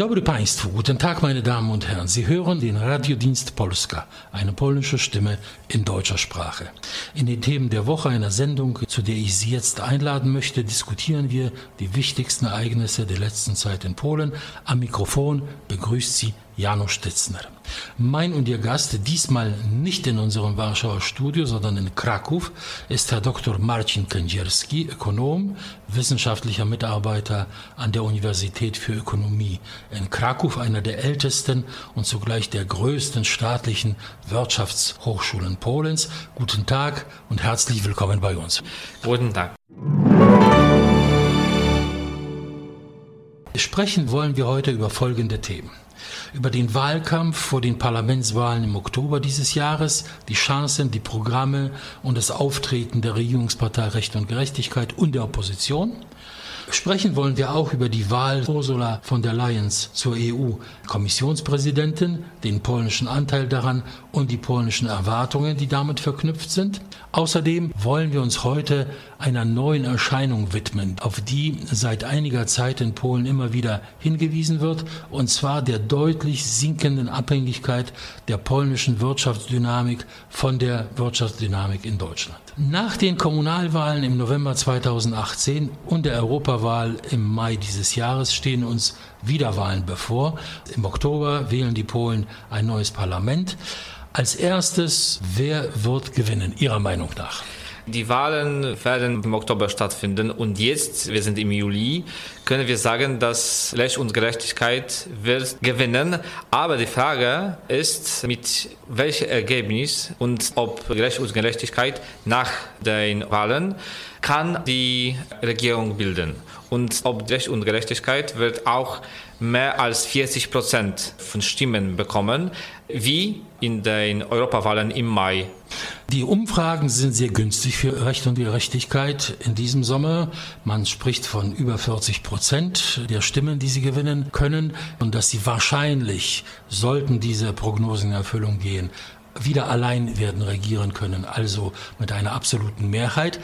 dobry Państwu, guten Tag meine Damen und Herren. Sie hören den Radiodienst Polska, eine polnische Stimme in deutscher Sprache. In den Themen der Woche einer Sendung, zu der ich Sie jetzt einladen möchte, diskutieren wir die wichtigsten Ereignisse der letzten Zeit in Polen. Am Mikrofon begrüßt Sie Janusz Stitzner. Mein und Ihr Gast, diesmal nicht in unserem Warschauer Studio, sondern in Kraków, ist Herr Dr. Marcin Kędzierski, Ökonom, wissenschaftlicher Mitarbeiter an der Universität für Ökonomie in Kraków, einer der ältesten und zugleich der größten staatlichen Wirtschaftshochschulen Polens. Guten Tag und herzlich willkommen bei uns. Guten Tag. Sprechen wollen wir heute über folgende Themen über den Wahlkampf vor den Parlamentswahlen im Oktober dieses Jahres, die Chancen, die Programme und das Auftreten der Regierungspartei Recht und Gerechtigkeit und der Opposition. Sprechen wollen wir auch über die Wahl Ursula von der Leyen zur EU-Kommissionspräsidentin, den polnischen Anteil daran und die polnischen Erwartungen, die damit verknüpft sind. Außerdem wollen wir uns heute einer neuen Erscheinung widmen, auf die seit einiger Zeit in Polen immer wieder hingewiesen wird, und zwar der deutlich sinkenden Abhängigkeit der polnischen Wirtschaftsdynamik von der Wirtschaftsdynamik in Deutschland. Nach den Kommunalwahlen im November 2018 und der Europawahl im Mai dieses Jahres stehen uns Wiederwahlen bevor. Im Oktober wählen die Polen ein neues Parlament. Als erstes, wer wird gewinnen, Ihrer Meinung nach? Die Wahlen werden im Oktober stattfinden und jetzt, wir sind im Juli, können wir sagen, dass Recht und Gerechtigkeit wird gewinnen. Aber die Frage ist, mit welchem Ergebnis und ob Recht und Gerechtigkeit nach den Wahlen kann die Regierung bilden. Und ob Recht und Gerechtigkeit wird auch mehr als 40 Prozent von Stimmen bekommen, wie in den Europawahlen im Mai. Die Umfragen sind sehr günstig für Recht und Gerechtigkeit in diesem Sommer. Man spricht von über 40 Prozent der Stimmen, die sie gewinnen können und dass sie wahrscheinlich, sollten diese Prognosen in Erfüllung gehen, wieder allein werden regieren können, also mit einer absoluten Mehrheit.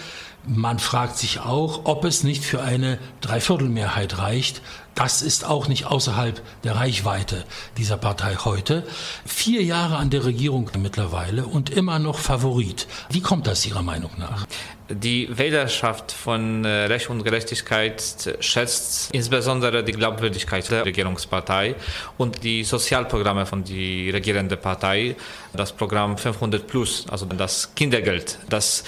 Man fragt sich auch, ob es nicht für eine Dreiviertelmehrheit reicht. Das ist auch nicht außerhalb der Reichweite dieser Partei heute. Vier Jahre an der Regierung mittlerweile und immer noch Favorit. Wie kommt das Ihrer Meinung nach? Die Wählerschaft von äh, Recht und Gerechtigkeit schätzt insbesondere die Glaubwürdigkeit der Regierungspartei und die Sozialprogramme von der regierenden Partei. Das Programm 500 Plus, also das Kindergeld, das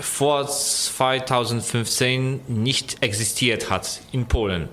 vor 2015 nicht existiert hat in Polen.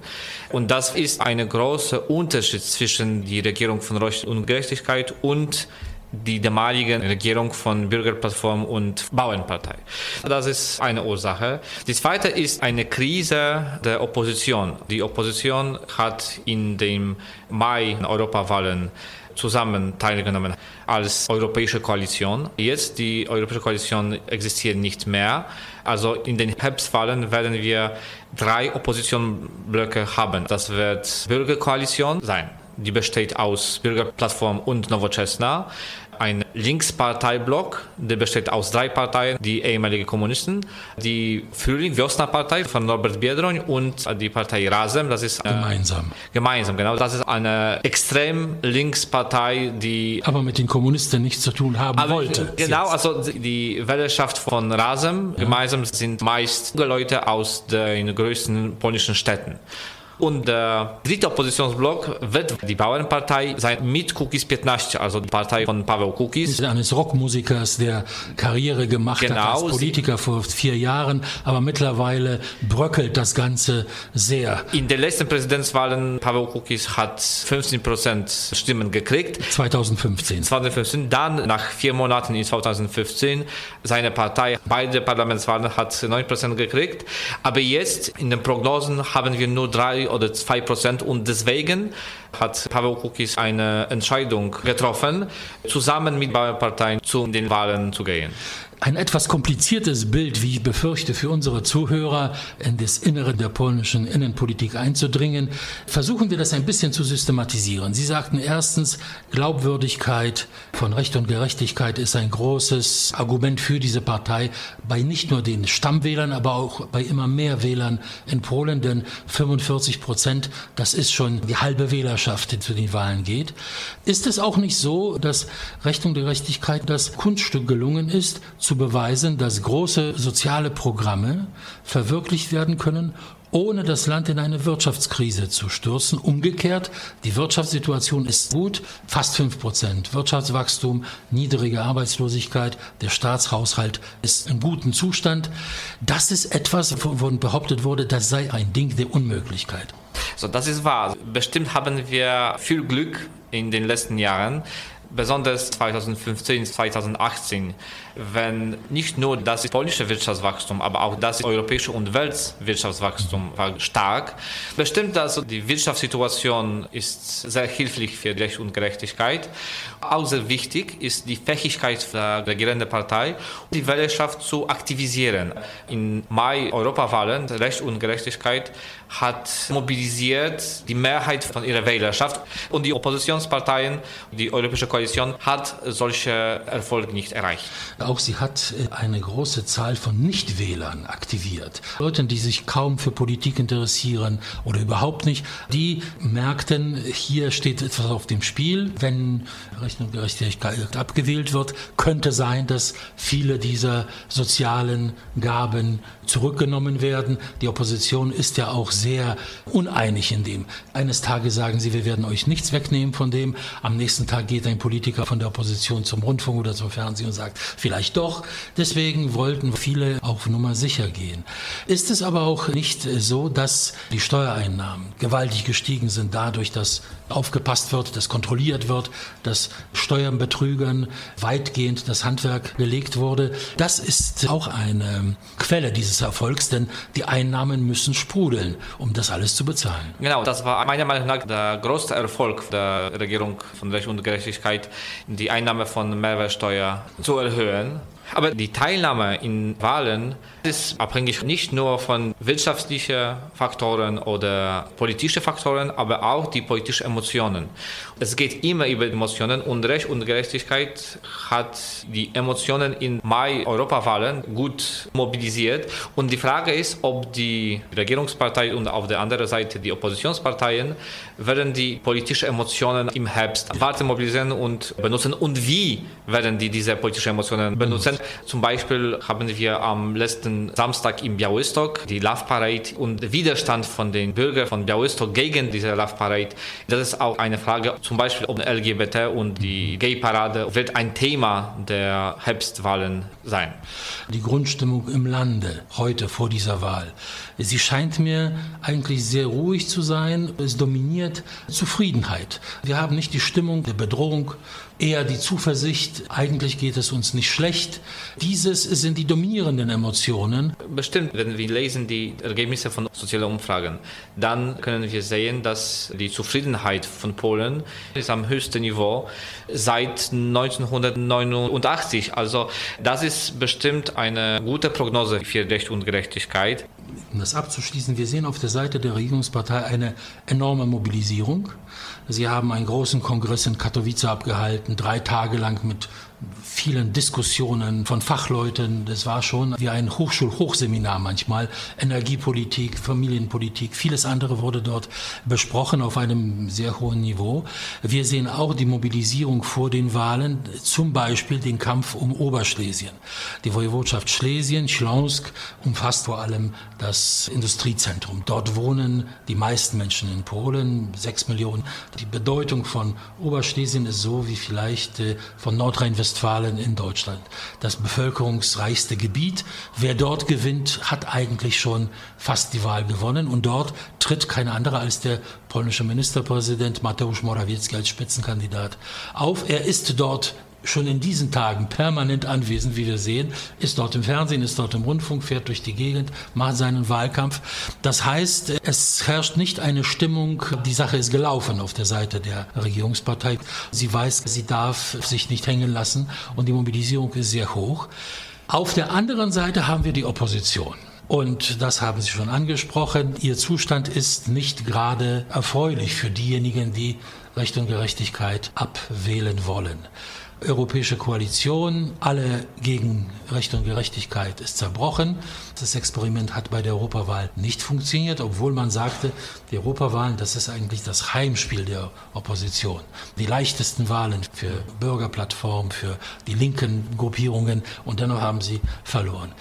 Und das ist ein großer Unterschied zwischen der Regierung von Recht und Gerechtigkeit und die damalige Regierung von Bürgerplattform und Bauernpartei. Das ist eine Ursache. Die zweite ist eine Krise der Opposition. Die Opposition hat in den Mai Europawahlen zusammen teilgenommen als europäische Koalition. Jetzt die europäische Koalition existiert nicht mehr. Also in den Herbstwahlen werden wir drei Oppositionsblöcke haben. Das wird Bürgerkoalition sein. Die besteht aus Bürgerplattform und Nowoczesna ein Linksparteiblock, der besteht aus drei Parteien, die ehemaligen Kommunisten, die Frühling Wiosna Partei von Norbert Biedroń und die Partei Razem, das ist äh, gemeinsam. Gemeinsam, genau. Das ist eine extrem Linkspartei, die aber mit den Kommunisten nichts zu tun haben aber wollte. Genau, also die Wählerschaft von Razem ja. gemeinsam sind meist Leute aus den größten polnischen Städten. Und der dritte Oppositionsblock wird die Bauernpartei sein mit Cookies 15, also die Partei von Paweł Cookies. Eines Rockmusikers, der Karriere gemacht genau, hat als Politiker vor vier Jahren, aber mittlerweile bröckelt das Ganze sehr. In den letzten Präsidentswahlen, Paweł Cookies hat 15 Prozent Stimmen gekriegt. 2015. 2015. Dann, nach vier Monaten in 2015, seine Partei, beide Parlamentswahlen hat 9 Prozent gekriegt. Aber jetzt, in den Prognosen, haben wir nur drei oder zwei Prozent und deswegen hat Paweł Kukis eine Entscheidung getroffen, zusammen mit Bauernparteien zu den Wahlen zu gehen. Ein etwas kompliziertes Bild, wie ich befürchte, für unsere Zuhörer in das Innere der polnischen Innenpolitik einzudringen. Versuchen wir das ein bisschen zu systematisieren. Sie sagten erstens, Glaubwürdigkeit von Recht und Gerechtigkeit ist ein großes Argument für diese Partei bei nicht nur den Stammwählern, aber auch bei immer mehr Wählern in Polen, denn 45 Prozent, das ist schon die halbe Wählerschaft, die zu den Wahlen geht. Ist es auch nicht so, dass Recht und Gerechtigkeit das Kunststück gelungen ist, zu beweisen, dass große soziale Programme verwirklicht werden können, ohne das Land in eine Wirtschaftskrise zu stürzen. Umgekehrt, die Wirtschaftssituation ist gut, fast fünf Prozent Wirtschaftswachstum, niedrige Arbeitslosigkeit, der Staatshaushalt ist in gutem Zustand. Das ist etwas, wo behauptet wurde, das sei ein Ding der Unmöglichkeit. So, das ist wahr. Bestimmt haben wir viel Glück in den letzten Jahren besonders 2015, 2018, wenn nicht nur das polnische Wirtschaftswachstum, aber auch das europäische und Weltwirtschaftswachstum war stark. Bestimmt also die Wirtschaftssituation ist sehr hilflich für Recht und Gerechtigkeit. Auch sehr wichtig ist die Fähigkeit der regierenden Partei, die Wählerschaft zu aktivisieren. In Mai Europawahlen Recht und Gerechtigkeit hat mobilisiert die Mehrheit von ihrer Wählerschaft und die Oppositionsparteien, die Europäische Koalition hat solche Erfolge nicht erreicht. Auch sie hat eine große Zahl von Nichtwählern aktiviert. Leuten, die sich kaum für Politik interessieren oder überhaupt nicht, die merkten, hier steht etwas auf dem Spiel. Wenn Recht und Gerechtigkeit abgewählt wird, könnte sein, dass viele dieser sozialen Gaben zurückgenommen werden. Die Opposition ist ja auch sehr uneinig in dem. Eines Tages sagen sie, wir werden euch nichts wegnehmen von dem. Am nächsten Tag geht ein Politiker von der Opposition zum Rundfunk oder zum Fernsehen und sagt, vielleicht doch. Deswegen wollten viele auf Nummer sicher gehen. Ist es aber auch nicht so, dass die Steuereinnahmen gewaltig gestiegen sind dadurch, dass aufgepasst wird, dass kontrolliert wird, dass Steuerbetrügern weitgehend das Handwerk gelegt wurde. Das ist auch eine Quelle dieses Erfolgs, denn die Einnahmen müssen sprudeln, um das alles zu bezahlen. Genau, das war meiner Meinung nach der größte Erfolg der Regierung von Recht und Gerechtigkeit, die Einnahme von Mehrwertsteuer zu erhöhen. Aber die Teilnahme in Wahlen ist abhängig nicht nur von wirtschaftlichen Faktoren oder politischen Faktoren, aber auch die politischen Emotionen. Es geht immer über Emotionen und Recht und Gerechtigkeit hat die Emotionen in Mai Europawahlen gut mobilisiert. Und die Frage ist, ob die Regierungspartei und auf der anderen Seite die Oppositionsparteien werden die politischen Emotionen im Herbst weiter mobilisieren und benutzen und wie werden die diese politischen Emotionen benutzen. Zum Beispiel haben wir am letzten Samstag in Białystok die Love Parade und Widerstand von den Bürgern von Białystok gegen diese Love Parade. Das ist auch eine Frage, zum Beispiel um LGBT und die Gay Parade wird ein Thema der Herbstwahlen sein. Die Grundstimmung im Lande heute vor dieser Wahl. Sie scheint mir eigentlich sehr ruhig zu sein. Es dominiert Zufriedenheit. Wir haben nicht die Stimmung der Bedrohung, eher die Zuversicht, eigentlich geht es uns nicht schlecht. Dieses sind die dominierenden Emotionen. Bestimmt, wenn wir lesen die Ergebnisse von sozialen Umfragen, dann können wir sehen, dass die Zufriedenheit von Polen ist am höchsten Niveau seit 1989. Also das ist bestimmt eine gute Prognose für Recht und Gerechtigkeit. Um das abzuschließen, wir sehen auf der Seite der Regierungspartei eine enorme Mobilisierung. Sie haben einen großen Kongress in Katowice abgehalten, drei Tage lang mit vielen Diskussionen von Fachleuten. Das war schon wie ein Hochschulhochseminar manchmal. Energiepolitik, Familienpolitik, vieles andere wurde dort besprochen auf einem sehr hohen Niveau. Wir sehen auch die Mobilisierung vor den Wahlen, zum Beispiel den Kampf um Oberschlesien. Die Woiwodschaft Schlesien, Schlonsk, umfasst vor allem das Industriezentrum. Dort wohnen die meisten Menschen in Polen, sechs Millionen. Die Bedeutung von Oberschlesien ist so wie vielleicht äh, von Nordrhein-Westfalen Nordrhein-Westfalen in Deutschland. Das bevölkerungsreichste Gebiet. Wer dort gewinnt, hat eigentlich schon fast die Wahl gewonnen. Und dort tritt kein anderer als der polnische Ministerpräsident Mateusz Morawiecki als Spitzenkandidat auf. Er ist dort schon in diesen Tagen permanent anwesend, wie wir sehen, ist dort im Fernsehen, ist dort im Rundfunk, fährt durch die Gegend, macht seinen Wahlkampf. Das heißt, es herrscht nicht eine Stimmung, die Sache ist gelaufen auf der Seite der Regierungspartei. Sie weiß, sie darf sich nicht hängen lassen und die Mobilisierung ist sehr hoch. Auf der anderen Seite haben wir die Opposition. Und das haben Sie schon angesprochen. Ihr Zustand ist nicht gerade erfreulich für diejenigen, die Recht und Gerechtigkeit abwählen wollen. Europäische Koalition, alle gegen Recht und Gerechtigkeit ist zerbrochen. Das Experiment hat bei der Europawahl nicht funktioniert, obwohl man sagte, die Europawahlen, das ist eigentlich das Heimspiel der Opposition. Die leichtesten Wahlen für Bürgerplattformen, für die linken Gruppierungen und dennoch haben sie verloren.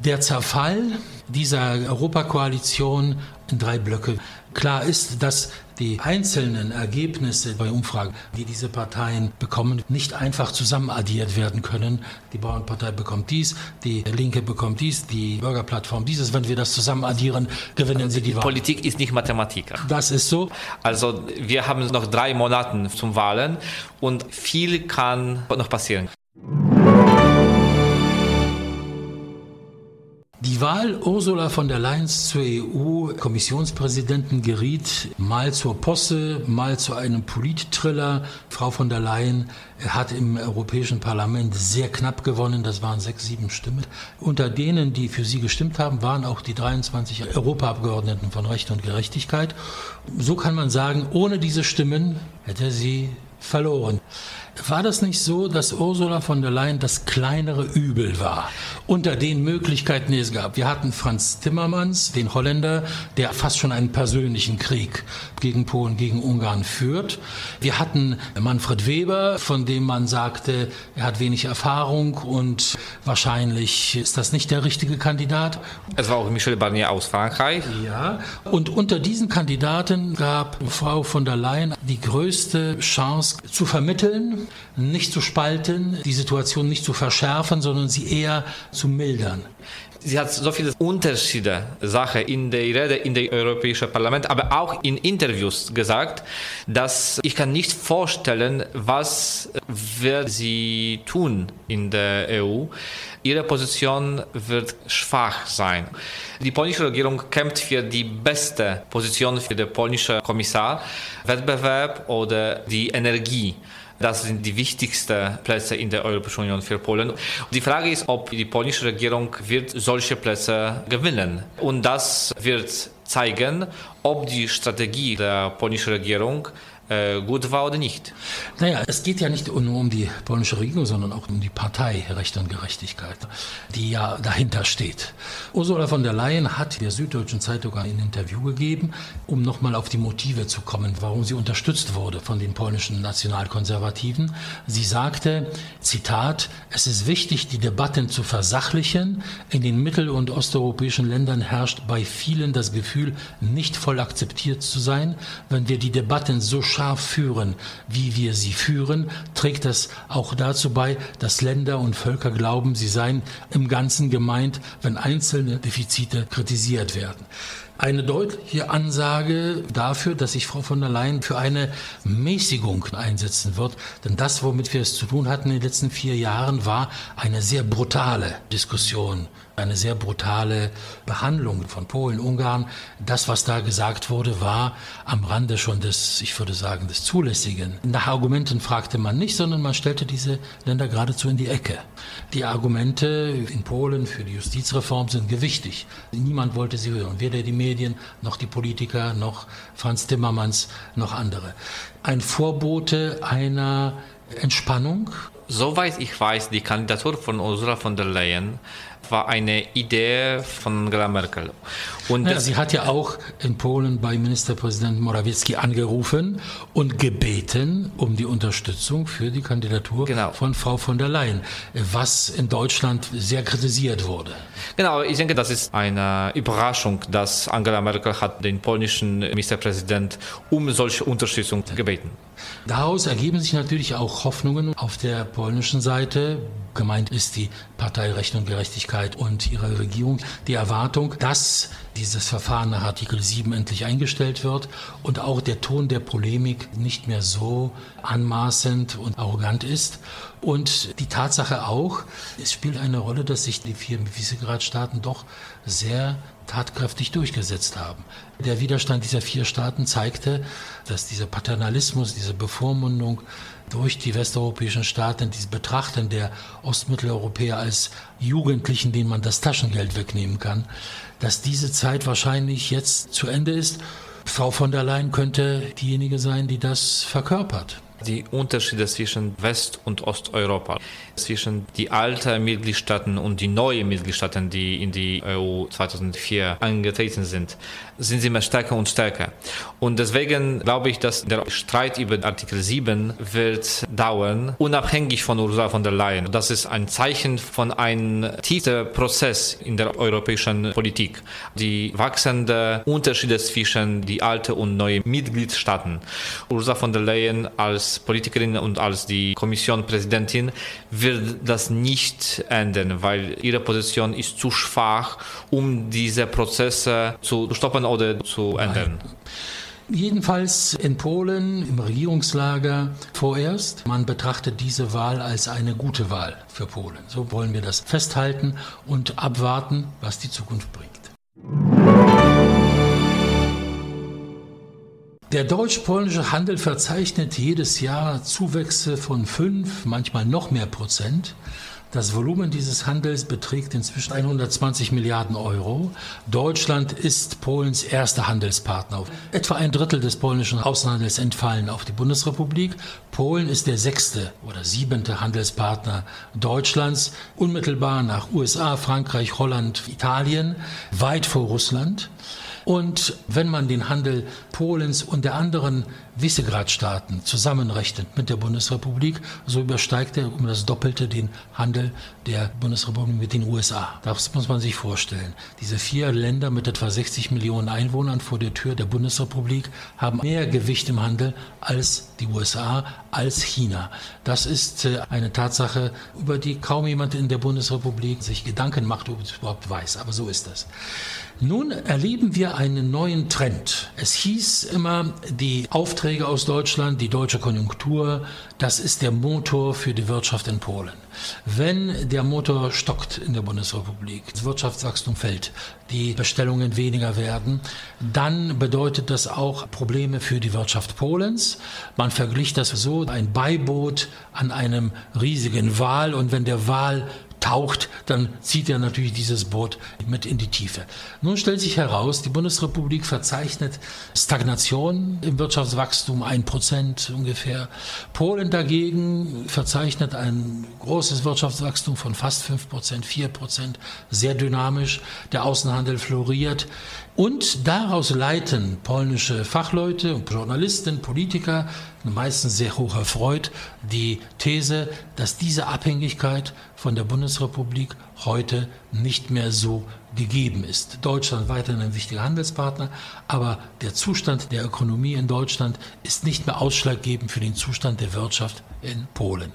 Der Zerfall dieser Europakoalition in drei Blöcke. Klar ist, dass die einzelnen Ergebnisse bei Umfragen, die diese Parteien bekommen, nicht einfach zusammenaddiert werden können. Die Bauernpartei bekommt dies, die Linke bekommt dies, die Bürgerplattform dieses. Wenn wir das zusammenaddieren, gewinnen also sie die Wahl. Politik ist nicht Mathematik. Das ist so. Also wir haben noch drei Monate zum Wahlen und viel kann noch passieren. Die Wahl Ursula von der Leyen zur EU-Kommissionspräsidenten geriet mal zur Posse, mal zu einem Polittriller. Frau von der Leyen hat im Europäischen Parlament sehr knapp gewonnen, das waren sechs, sieben Stimmen. Unter denen, die für sie gestimmt haben, waren auch die 23 Europaabgeordneten von Recht und Gerechtigkeit. So kann man sagen, ohne diese Stimmen hätte sie verloren. War das nicht so, dass Ursula von der Leyen das kleinere Übel war unter den Möglichkeiten, die es gab? Wir hatten Franz Timmermans, den Holländer, der fast schon einen persönlichen Krieg gegen Polen, gegen Ungarn führt. Wir hatten Manfred Weber, von dem man sagte, er hat wenig Erfahrung und wahrscheinlich ist das nicht der richtige Kandidat. Es war auch Michel Barnier aus Frankreich. Ja, und unter diesen Kandidaten gab Frau von der Leyen die größte Chance zu vermitteln, nicht zu spalten, die Situation nicht zu verschärfen, sondern sie eher zu mildern. Sie hat so viele Unterschiede Sache in der Rede in der Europäischen Parlament, aber auch in Interviews gesagt, dass ich kann nicht vorstellen, was wird sie tun in der EU. Ihre Position wird schwach sein. Die polnische Regierung kämpft für die beste Position für den polnischen Kommissar, Wettbewerb oder die Energie. Das sind die wichtigsten Plätze in der Europäischen Union für Polen. Die Frage ist, ob die polnische Regierung wird solche Plätze gewinnen. Und das wird zeigen, ob die Strategie der polnischen Regierung gut war oder nicht. Naja, es geht ja nicht nur um die polnische Regierung, sondern auch um die Partei Recht und Gerechtigkeit, die ja dahinter steht. Ursula von der Leyen hat der Süddeutschen Zeitung ein Interview gegeben, um nochmal auf die Motive zu kommen, warum sie unterstützt wurde von den polnischen Nationalkonservativen. Sie sagte, Zitat, es ist wichtig, die Debatten zu versachlichen. In den mittel- und osteuropäischen Ländern herrscht bei vielen das Gefühl, nicht voll akzeptiert zu sein. Wenn wir die Debatten so scharf führen, wie wir sie führen, trägt das auch dazu bei, dass Länder und Völker glauben, sie seien im Ganzen gemeint, wenn einzelne Defizite kritisiert werden eine deutliche Ansage dafür, dass sich Frau von der Leyen für eine Mäßigung einsetzen wird. Denn das, womit wir es zu tun hatten in den letzten vier Jahren, war eine sehr brutale Diskussion, eine sehr brutale Behandlung von Polen, Ungarn. Das, was da gesagt wurde, war am Rande schon des, ich würde sagen, des Zulässigen. Nach Argumenten fragte man nicht, sondern man stellte diese Länder geradezu in die Ecke. Die Argumente in Polen für die Justizreform sind gewichtig. Niemand wollte sie hören, weder die Medien noch die Politiker noch Franz Timmermans noch andere. Ein Vorbote einer Entspannung. Soweit ich weiß, die Kandidatur von Ursula von der Leyen war eine Idee von Angela Merkel. Und naja, sie hat ja auch in Polen bei Ministerpräsident Morawiecki angerufen und gebeten um die Unterstützung für die Kandidatur genau. von Frau von der Leyen, was in Deutschland sehr kritisiert wurde. Genau, ich denke, das ist eine Überraschung, dass Angela Merkel hat den polnischen Ministerpräsident um solche Unterstützung gebeten. Daraus ergeben sich natürlich auch Hoffnungen auf der polnischen Seite. Gemeint ist die Partei Recht und Gerechtigkeit und ihre Regierung. Die Erwartung, dass dieses Verfahren nach Artikel 7 endlich eingestellt wird und auch der Ton der Polemik nicht mehr so anmaßend und arrogant ist. Und die Tatsache auch, es spielt eine Rolle, dass sich die vier Visegrad-Staaten doch sehr tatkräftig durchgesetzt haben. Der Widerstand dieser vier Staaten zeigte, dass dieser Paternalismus, diese Bevormundung durch die westeuropäischen Staaten, dieses Betrachten der Ostmitteleuropäer als Jugendlichen, denen man das Taschengeld wegnehmen kann, dass diese Zeit wahrscheinlich jetzt zu Ende ist. Frau von der Leyen könnte diejenige sein, die das verkörpert die Unterschiede zwischen West- und Osteuropa, zwischen die alten Mitgliedstaaten und die neuen Mitgliedstaaten, die in die EU 2004 angetreten sind, sind immer stärker und stärker. Und deswegen glaube ich, dass der Streit über Artikel 7 wird dauern, unabhängig von Ursula von der Leyen. Das ist ein Zeichen von einem tiefen Prozess in der europäischen Politik. Die wachsenden Unterschiede zwischen die alten und neuen Mitgliedstaaten. Ursula von der Leyen als Politikerin und als die Kommissionpräsidentin wird das nicht ändern, weil ihre Position ist zu schwach, um diese Prozesse zu stoppen oder zu ändern. Jedenfalls in Polen im Regierungslager vorerst. Man betrachtet diese Wahl als eine gute Wahl für Polen. So wollen wir das festhalten und abwarten, was die Zukunft bringt. Der deutsch-polnische Handel verzeichnet jedes Jahr Zuwächse von fünf, manchmal noch mehr Prozent. Das Volumen dieses Handels beträgt inzwischen 120 Milliarden Euro. Deutschland ist Polens erster Handelspartner. Etwa ein Drittel des polnischen Außenhandels entfallen auf die Bundesrepublik. Polen ist der sechste oder siebente Handelspartner Deutschlands, unmittelbar nach USA, Frankreich, Holland, Italien, weit vor Russland. Und wenn man den Handel Polens und der anderen Visegrad-Staaten zusammenrechnet mit der Bundesrepublik, so übersteigt er um das Doppelte den Handel der Bundesrepublik mit den USA. Das muss man sich vorstellen. Diese vier Länder mit etwa 60 Millionen Einwohnern vor der Tür der Bundesrepublik haben mehr Gewicht im Handel als die USA, als China. Das ist äh, eine Tatsache, über die kaum jemand in der Bundesrepublik sich Gedanken macht, ob es überhaupt weiß. Aber so ist das. Nun erleben wir einen neuen Trend. Es hieß immer, die Aufträge aus Deutschland, die deutsche Konjunktur, das ist der Motor für die Wirtschaft in Polen. Wenn der Motor stockt in der Bundesrepublik, das Wirtschaftswachstum fällt, die Bestellungen weniger werden, dann bedeutet das auch Probleme für die Wirtschaft Polens. Man verglich das so, ein Beiboot an einem riesigen Wal und wenn der Wal taucht, dann zieht er natürlich dieses Boot mit in die Tiefe. Nun stellt sich heraus, die Bundesrepublik verzeichnet Stagnation im Wirtschaftswachstum, ein Prozent ungefähr. Polen dagegen verzeichnet ein großes Wirtschaftswachstum von fast fünf Prozent, vier Prozent, sehr dynamisch. Der Außenhandel floriert. Und daraus leiten polnische Fachleute, Journalisten, Politiker, meistens sehr hoch erfreut, die These, dass diese Abhängigkeit von der Bundesrepublik heute nicht mehr so gegeben ist. Deutschland weiterhin ein wichtiger Handelspartner, aber der Zustand der Ökonomie in Deutschland ist nicht mehr ausschlaggebend für den Zustand der Wirtschaft in Polen.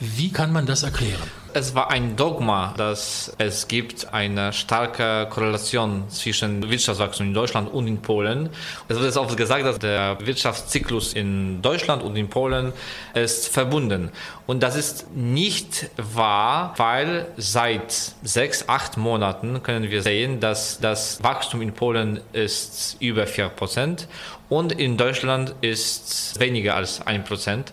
Wie kann man das erklären? Es war ein Dogma, dass es gibt eine starke Korrelation zwischen Wirtschaftswachstum in Deutschland und in Polen. Es wird oft gesagt, dass der Wirtschaftszyklus in Deutschland und in Polen ist verbunden. Und das ist nicht wahr, weil seit sechs, acht Monaten können wir sehen, dass das Wachstum in Polen ist über vier Prozent und in Deutschland ist weniger als ein Prozent.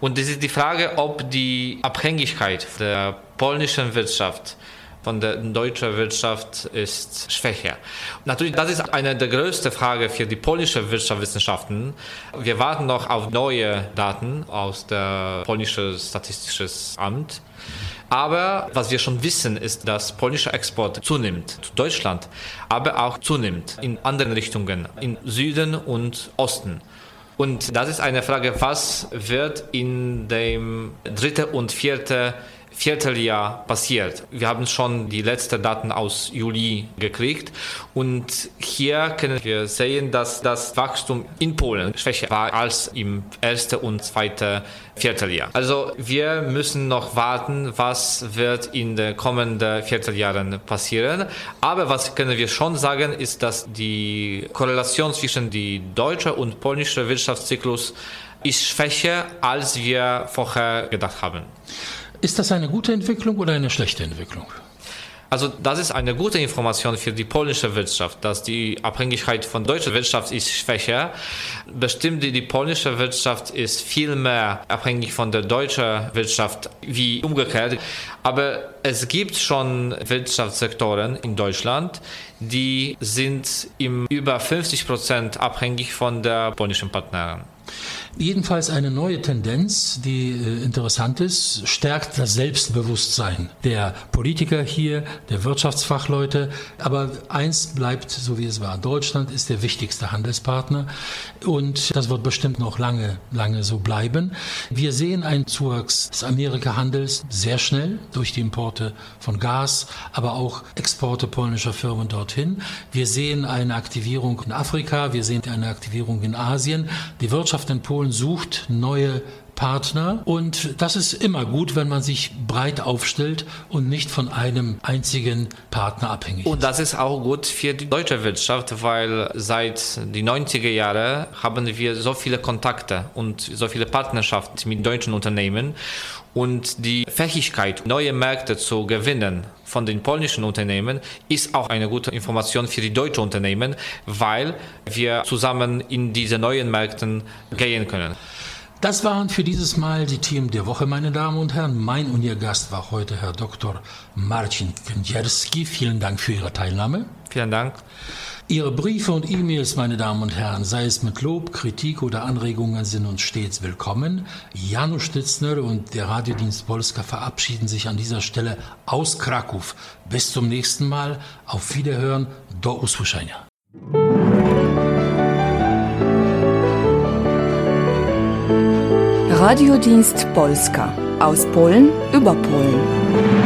Und es ist die Frage, ob die Abhängigkeit der polnischen Wirtschaft von der deutschen Wirtschaft ist schwächer. Natürlich, das ist eine der größten Fragen für die polnische Wirtschaftswissenschaften. Wir warten noch auf neue Daten aus der polnischen Statistischen Amt. Aber was wir schon wissen, ist, dass polnischer Export zunimmt zu Deutschland, aber auch zunimmt in anderen Richtungen, in Süden und Osten. Und das ist eine Frage, was wird in dem dritten und vierten Vierteljahr passiert. Wir haben schon die letzten Daten aus Juli gekriegt und hier können wir sehen, dass das Wachstum in Polen schwächer war als im ersten und zweiten Vierteljahr. Also wir müssen noch warten, was wird in den kommenden Vierteljahren passieren. Aber was können wir schon sagen, ist, dass die Korrelation zwischen die deutsche und polnische Wirtschaftszyklus ist schwächer, als wir vorher gedacht haben. Ist das eine gute Entwicklung oder eine schlechte Entwicklung? Also das ist eine gute Information für die polnische Wirtschaft, dass die Abhängigkeit von deutscher Wirtschaft ist schwächer. Bestimmt die, polnische Wirtschaft ist viel mehr abhängig von der deutschen Wirtschaft wie umgekehrt. Aber es gibt schon Wirtschaftssektoren in Deutschland, die sind im über 50 Prozent abhängig von der polnischen Partnerin. Jedenfalls eine neue Tendenz, die äh, interessant ist, stärkt das Selbstbewusstsein der Politiker hier, der Wirtschaftsfachleute. Aber eins bleibt so wie es war. Deutschland ist der wichtigste Handelspartner und das wird bestimmt noch lange, lange so bleiben. Wir sehen einen Zuwachs des Amerika-Handels sehr schnell durch die Importe von Gas, aber auch Exporte polnischer Firmen dorthin. Wir sehen eine Aktivierung in Afrika, wir sehen eine Aktivierung in Asien. Die Wirtschaft in Polen Polen sucht neue Partner und das ist immer gut, wenn man sich breit aufstellt und nicht von einem einzigen Partner abhängig ist. Und das ist auch gut für die deutsche Wirtschaft, weil seit den 90er Jahren haben wir so viele Kontakte und so viele Partnerschaften mit deutschen Unternehmen und die Fähigkeit, neue Märkte zu gewinnen von den polnischen Unternehmen, ist auch eine gute Information für die deutschen Unternehmen, weil wir zusammen in diese neuen Märkte gehen können. Das waren für dieses Mal die Themen der Woche, meine Damen und Herren. Mein und Ihr Gast war heute Herr Dr. Marcin Kędzierski. Vielen Dank für Ihre Teilnahme. Vielen Dank. Ihre Briefe und E-Mails, meine Damen und Herren, sei es mit Lob, Kritik oder Anregungen, sind uns stets willkommen. Janusz Stitzner und der Radiodienst Polska verabschieden sich an dieser Stelle aus Kraków. Bis zum nächsten Mal. Auf Wiederhören. Do usłyszenia. Radiodienst Polska aus Polen über Polen.